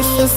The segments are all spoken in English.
If you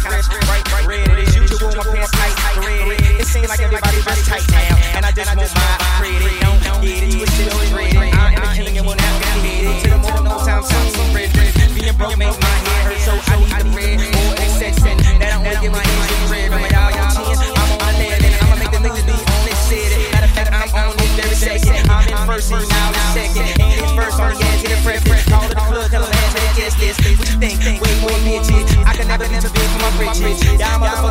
kind of bright, bright red. Usual, my pants tight, red. It seems like everybody just tight now, and I just want my credit. Don't get it twisted or dreaded. I am the king and will not be it, To the moon, no time, time, so red. Being broke makes my head hurt, so I need the bread or exception. That I only give my hands to bread. Remember y'all, y'all chins, I'm on lead, and I'ma make the niggas be on this city. Matter of fact, I'm on this very second. I'm in first, and now in second. My britches. Y'all